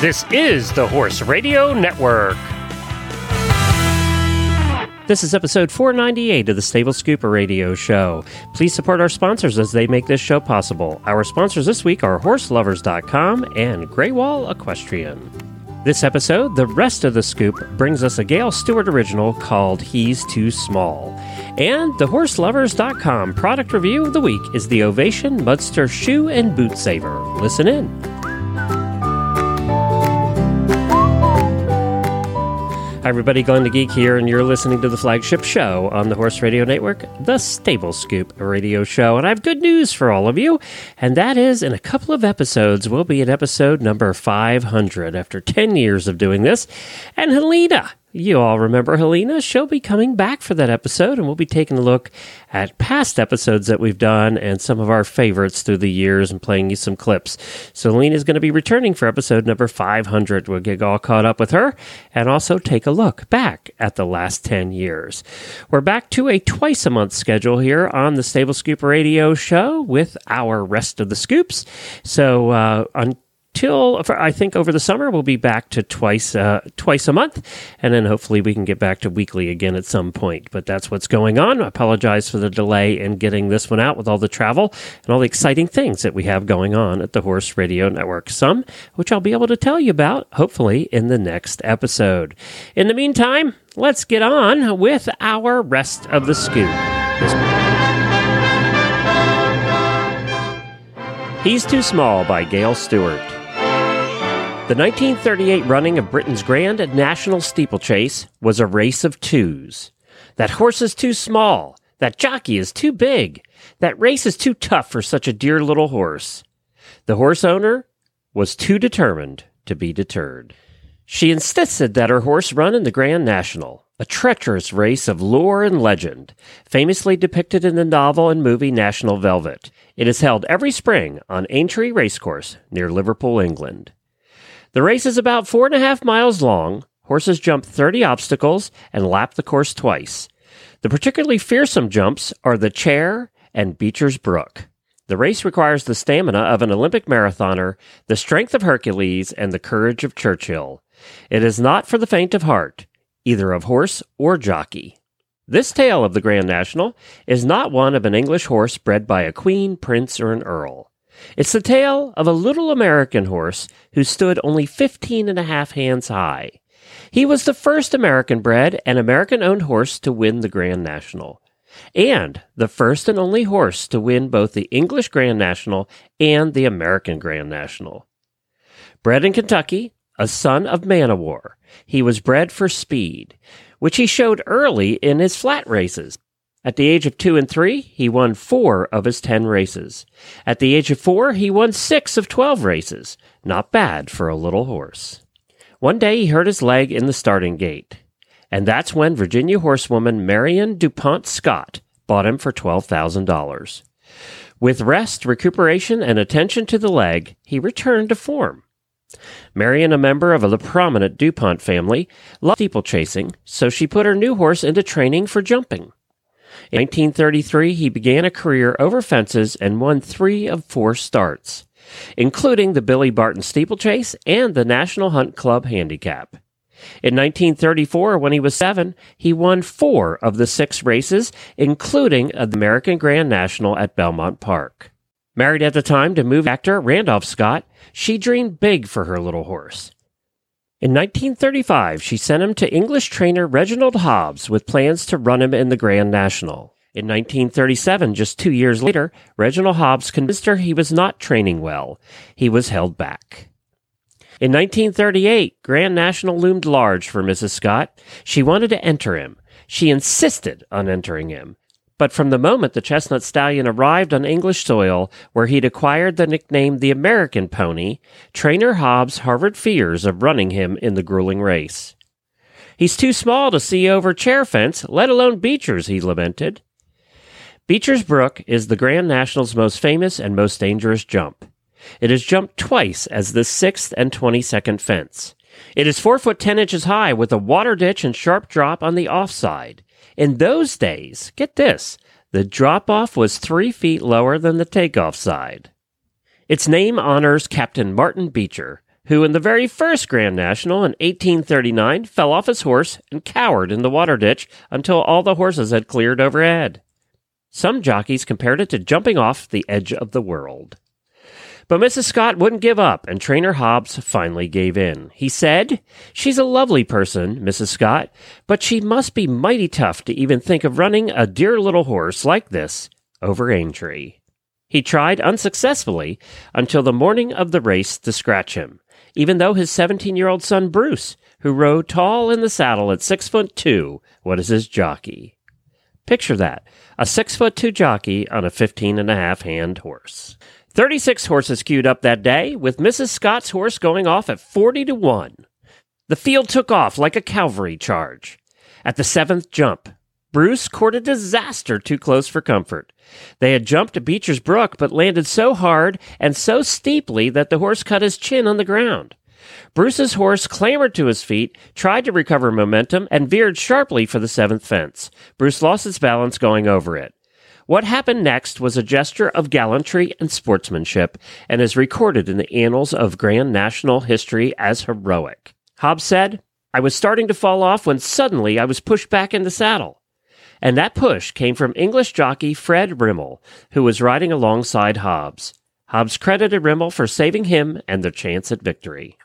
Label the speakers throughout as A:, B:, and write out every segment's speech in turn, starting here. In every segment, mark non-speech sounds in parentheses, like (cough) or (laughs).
A: This is the Horse Radio Network. This is episode 498 of the Stable Scooper Radio Show. Please support our sponsors as they make this show possible. Our sponsors this week are HorseLovers.com and Greywall Equestrian. This episode, the rest of the scoop, brings us a Gail Stewart original called He's Too Small. And the HorseLovers.com product review of the week is the Ovation Mudster Shoe and Boot Saver. Listen in. Hi, everybody. Glenn the Geek here, and you're listening to the flagship show on the Horse Radio Network, the Stable Scoop Radio Show. And I have good news for all of you, and that is in a couple of episodes, we'll be at episode number 500 after 10 years of doing this. And Helena you all remember Helena. She'll be coming back for that episode, and we'll be taking a look at past episodes that we've done and some of our favorites through the years and playing you some clips. So Helena is going to be returning for episode number 500. We'll get all caught up with her and also take a look back at the last 10 years. We're back to a twice a month schedule here on the Stable Scoop Radio Show with our rest of the scoops. So uh, on till I think over the summer we'll be back to twice uh, twice a month, and then hopefully we can get back to weekly again at some point. But that's what's going on. I apologize for the delay in getting this one out with all the travel and all the exciting things that we have going on at the Horse Radio Network. Some which I'll be able to tell you about hopefully in the next episode. In the meantime, let's get on with our rest of the scoop. He's Too Small by Gail Stewart. The 1938 running of Britain's Grand National Steeplechase was a race of twos. That horse is too small. That jockey is too big. That race is too tough for such a dear little horse. The horse owner was too determined to be deterred. She insisted that her horse run in the Grand National, a treacherous race of lore and legend, famously depicted in the novel and movie National Velvet. It is held every spring on Aintree Racecourse near Liverpool, England. The race is about four and a half miles long. Horses jump 30 obstacles and lap the course twice. The particularly fearsome jumps are the Chair and Beecher's Brook. The race requires the stamina of an Olympic marathoner, the strength of Hercules, and the courage of Churchill. It is not for the faint of heart, either of horse or jockey. This tale of the Grand National is not one of an English horse bred by a queen, prince, or an earl. It's the tale of a little American horse who stood only 15 and a half hands high. He was the first American bred and American owned horse to win the Grand National, and the first and only horse to win both the English Grand National and the American Grand National. Bred in Kentucky, a son of man o' war, he was bred for speed, which he showed early in his flat races. At the age of two and three, he won four of his ten races. At the age of four, he won six of twelve races. Not bad for a little horse. One day he hurt his leg in the starting gate. And that's when Virginia horsewoman Marion DuPont Scott bought him for $12,000. With rest, recuperation, and attention to the leg, he returned to form. Marion, a member of a prominent DuPont family, loved steeplechasing, so she put her new horse into training for jumping. In 1933, he began a career over fences and won three of four starts, including the Billy Barton Steeplechase and the National Hunt Club Handicap. In 1934, when he was seven, he won four of the six races, including the American Grand National at Belmont Park. Married at the time to movie actor Randolph Scott, she dreamed big for her little horse. In 1935, she sent him to English trainer Reginald Hobbs with plans to run him in the Grand National. In 1937, just two years later, Reginald Hobbs convinced her he was not training well. He was held back. In 1938, Grand National loomed large for Mrs. Scott. She wanted to enter him. She insisted on entering him. But from the moment the chestnut stallion arrived on English soil, where he'd acquired the nickname the American Pony, trainer Hobbs harbored fears of running him in the grueling race. He's too small to see over chair fence, let alone Beecher's, he lamented. Beecher's Brook is the Grand National's most famous and most dangerous jump. It is jumped twice as the sixth and twenty-second fence. It is four foot ten inches high with a water ditch and sharp drop on the offside. In those days, get this, the drop off was three feet lower than the takeoff side. Its name honors Captain Martin Beecher, who in the very first Grand National in 1839 fell off his horse and cowered in the water ditch until all the horses had cleared overhead. Some jockeys compared it to jumping off the edge of the world. But Mrs. Scott wouldn't give up, and Trainer Hobbs finally gave in. He said, She's a lovely person, Mrs. Scott, but she must be mighty tough to even think of running a dear little horse like this over Aintree. He tried unsuccessfully until the morning of the race to scratch him, even though his 17 year old son Bruce, who rode tall in the saddle at six foot two, was his jockey. Picture that a six foot two jockey on a 15 and a half hand horse. 36 horses queued up that day, with Mrs. Scott's horse going off at 40 to 1. The field took off like a cavalry charge. At the seventh jump, Bruce courted disaster too close for comfort. They had jumped to Beecher's Brook, but landed so hard and so steeply that the horse cut his chin on the ground. Bruce's horse clambered to his feet, tried to recover momentum, and veered sharply for the seventh fence. Bruce lost his balance going over it. What happened next was a gesture of gallantry and sportsmanship and is recorded in the annals of Grand National history as heroic. Hobbs said, I was starting to fall off when suddenly I was pushed back in the saddle. And that push came from English jockey Fred Rimell, who was riding alongside Hobbs. Hobbs credited Rimell for saving him and their chance at victory.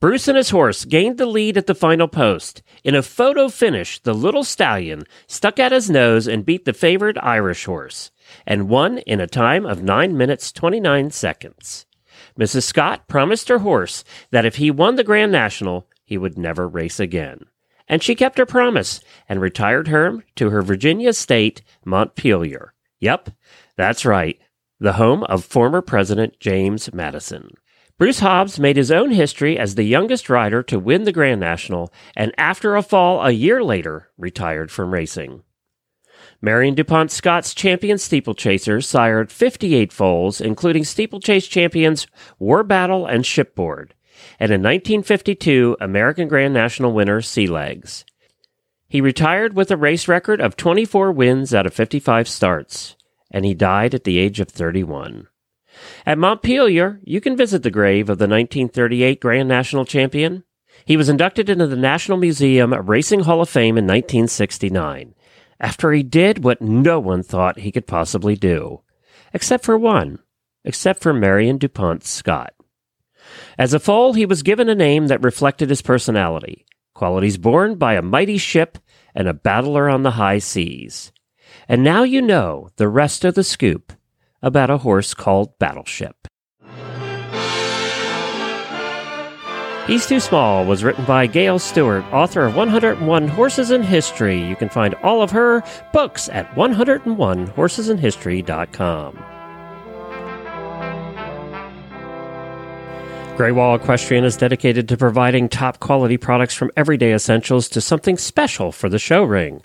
A: Bruce and his horse gained the lead at the final post. In a photo finish, the little stallion stuck out his nose and beat the favored Irish horse, and won in a time of 9 minutes 29 seconds. Mrs. Scott promised her horse that if he won the Grand National, he would never race again. And she kept her promise and retired Herm to her Virginia state, Montpelier. Yep, that's right, the home of former President James Madison. Bruce Hobbs made his own history as the youngest rider to win the Grand National, and after a fall a year later, retired from racing. Marion DuPont Scott's champion steeplechaser sired 58 foals, including steeplechase champions War Battle and Shipboard, and in 1952, American Grand National winner Sea Legs. He retired with a race record of 24 wins out of 55 starts, and he died at the age of 31. At Montpelier, you can visit the grave of the 1938 Grand National Champion. He was inducted into the National Museum of Racing Hall of Fame in 1969, after he did what no one thought he could possibly do, except for one, except for Marion DuPont Scott. As a foal, he was given a name that reflected his personality, qualities born by a mighty ship and a battler on the high seas. And now you know the rest of the scoop about a horse called Battleship. He's Too Small was written by Gail Stewart, author of 101 Horses in History. You can find all of her books at 101horsesinhistory.com. Graywall Equestrian is dedicated to providing top quality products from everyday essentials to something special for the show ring.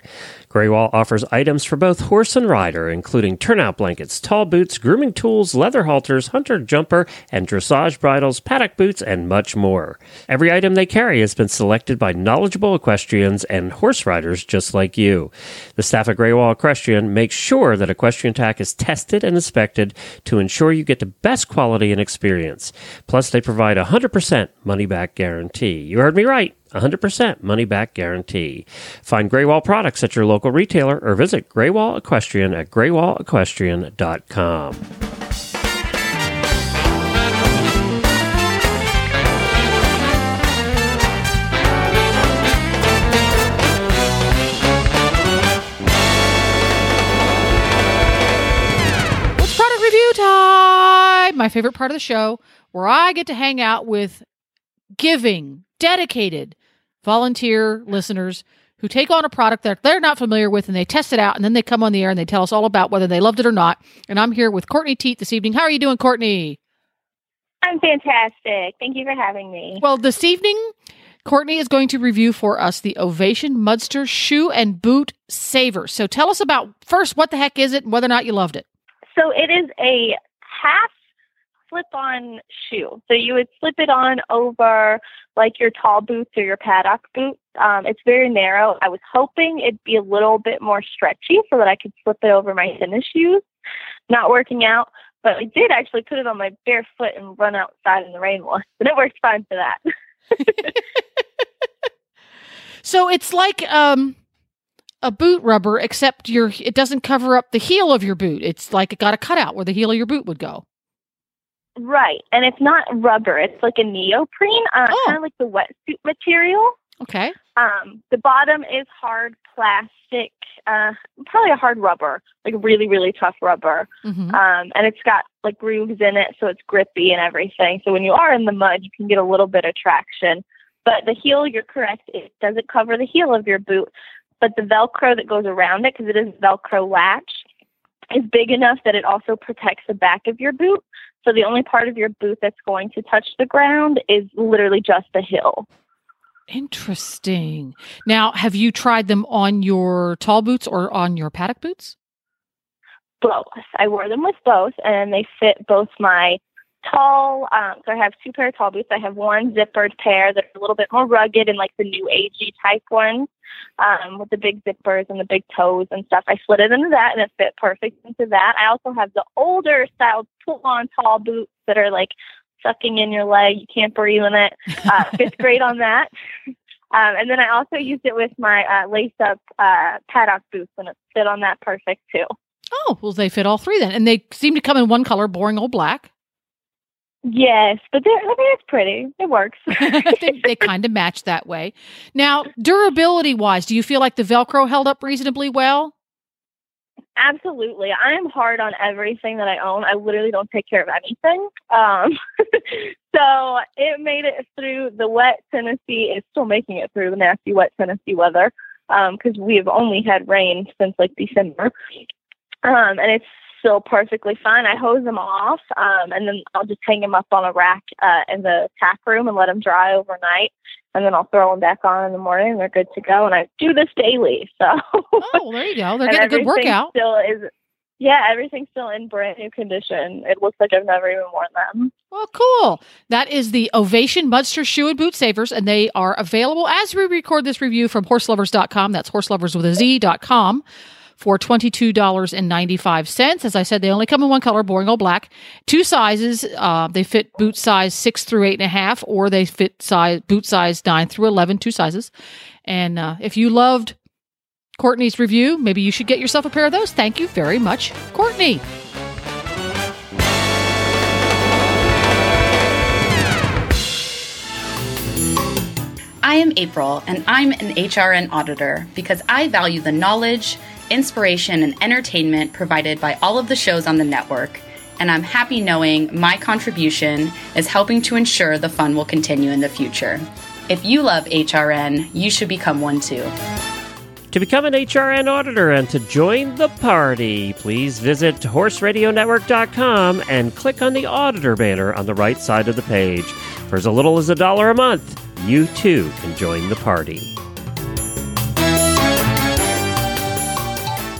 A: Graywall offers items for both horse and rider, including turnout blankets, tall boots, grooming tools, leather halters, hunter jumper, and dressage bridles, paddock boots, and much more. Every item they carry has been selected by knowledgeable equestrians and horse riders just like you. The staff at Graywall Equestrian makes sure that Equestrian Tack is tested and inspected to ensure you get the best quality and experience. Plus, they provide a 100% money back guarantee. You heard me right. 100% money back guarantee. Find Graywall products at your local retailer or visit Graywall Equestrian at graywallequestrian.com.
B: It's product review time! My favorite part of the show where I get to hang out with giving, dedicated volunteer listeners who take on a product that they're not familiar with and they test it out and then they come on the air and they tell us all about whether they loved it or not. And I'm here with Courtney Teat this evening. How are you doing, Courtney?
C: I'm fantastic. Thank you for having me.
B: Well, this evening, Courtney is going to review for us the Ovation Mudster Shoe and Boot Saver. So tell us about first what the heck is it and whether or not you loved it.
C: So it is a half slip on shoe. So you would slip it on over like your tall boots or your paddock boot. Um, it's very narrow. I was hoping it'd be a little bit more stretchy so that I could slip it over my tennis shoes. Not working out, But I did actually put it on my bare foot and run outside in the rain once, and it worked fine for that. (laughs)
B: so it's like um a boot rubber, except your it doesn't cover up the heel of your boot. It's like it got a cutout where the heel of your boot would go.
C: Right, and it's not rubber; it's like a neoprene, uh,
B: Oh.
C: kind of like the wetsuit material.
B: Okay.
C: Um, the bottom is hard plastic, uh, probably a hard rubber, like really, really tough rubber.
B: hmm
C: Um, and it's got like grooves in it, so it's grippy and everything. So when you are in the mud, you can get a little bit of traction. But the heel, you're correct, it doesn't cover the heel of your boot. But the Velcro that goes around it, because it is Velcro latch, is big enough that it also protects the back of your boot. So the only part of your boot that's going to touch the ground is literally just the heel.
B: Interesting. Now, have you tried them on your tall boots or on your paddock boots?
C: both. I wore them with both, and they fit both my tall. Um, so I have two pair of tall boots. I have one zippered pair that are a little bit more rugged and like the new agey type ones, um, with the big zippers and the big toes and stuff. I slid it into that, and it fit perfect into that. I also have the older style pull-on tall boots that are like sucking in your leg. You can't breathe in it. (laughs) Uh, fits great on that. Um, and then I also used it with my uh, lace-up uh, paddock boots, and it fit on that perfect too.
B: Oh, well, they fit all three then. And they seem to come in one color, boring old black.
C: Yes, but they're, I mean, it's pretty. It works. (laughs)
B: they they kind of match that way. Now, durability wise, do you feel like the Velcro held up reasonably well?
C: Absolutely. I am hard on everything that I own. I literally don't take care of anything. Um, (laughs) so it made it through the wet Tennessee. It's still making it through the nasty wet Tennessee weather because we have only had rain since like December. Um, and it's still perfectly fine. I hose them off um, and then I'll just hang them up on a rack uh, in the tack room and let them dry overnight. And then I'll throw them back on in the morning and they're good to go. And I do this daily. (laughs) So
B: Oh, there you go. They're getting a good workout.
C: Still is, yeah, everything's still in brand new condition. It looks like I've never even worn them.
B: Well, cool. That is the Ovation Mudster Shoe and Boot Savers, and they are available as we record this review from horselovers.com. That's horselovers with a Z.com for $22.95. As I said, they only come in one color, boring old black. Two sizes. Uh, they fit boot size six through eight and a half, or they fit size boot size nine through 11, two sizes. And uh, if you loved Courtney's review, maybe you should get yourself a pair of those. Thank you very much, Courtney.
D: I am April, and I'm an HRN auditor because I value the knowledge, inspiration, and entertainment provided by all of the shows on the network. And I'm happy knowing my contribution is helping to ensure the fun will continue in the future. If you love HRN, you should become one too.
A: To become an HRN auditor and to join the party, please visit horseradionetwork.com and click on the auditor banner on the right side of the page. For as little as a dollar a month, you too can join the party.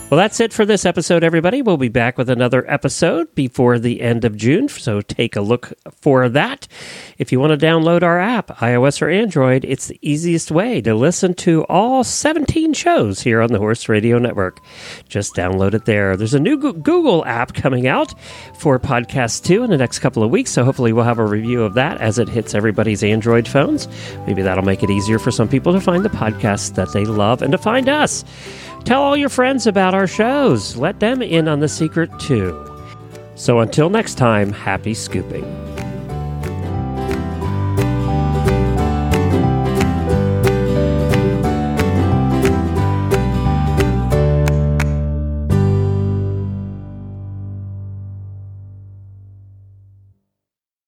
A: Well, that's it for this episode, everybody. We'll be back with another episode before the end of June, so take a look for that. If you want to download our app, iOS or Android, it's the easiest way to listen to all 17 shows here on the Horse Radio Network. Just download it there. There's a new Google app coming out for Podcast 2 in the next couple of weeks, so hopefully we'll have a review of that as it hits everybody's Android phones. Maybe that'll make it easier for some people to find the podcasts that they love and to find us. Tell all your friends about our shows. Let them in on the secret too. So until next time, happy scooping.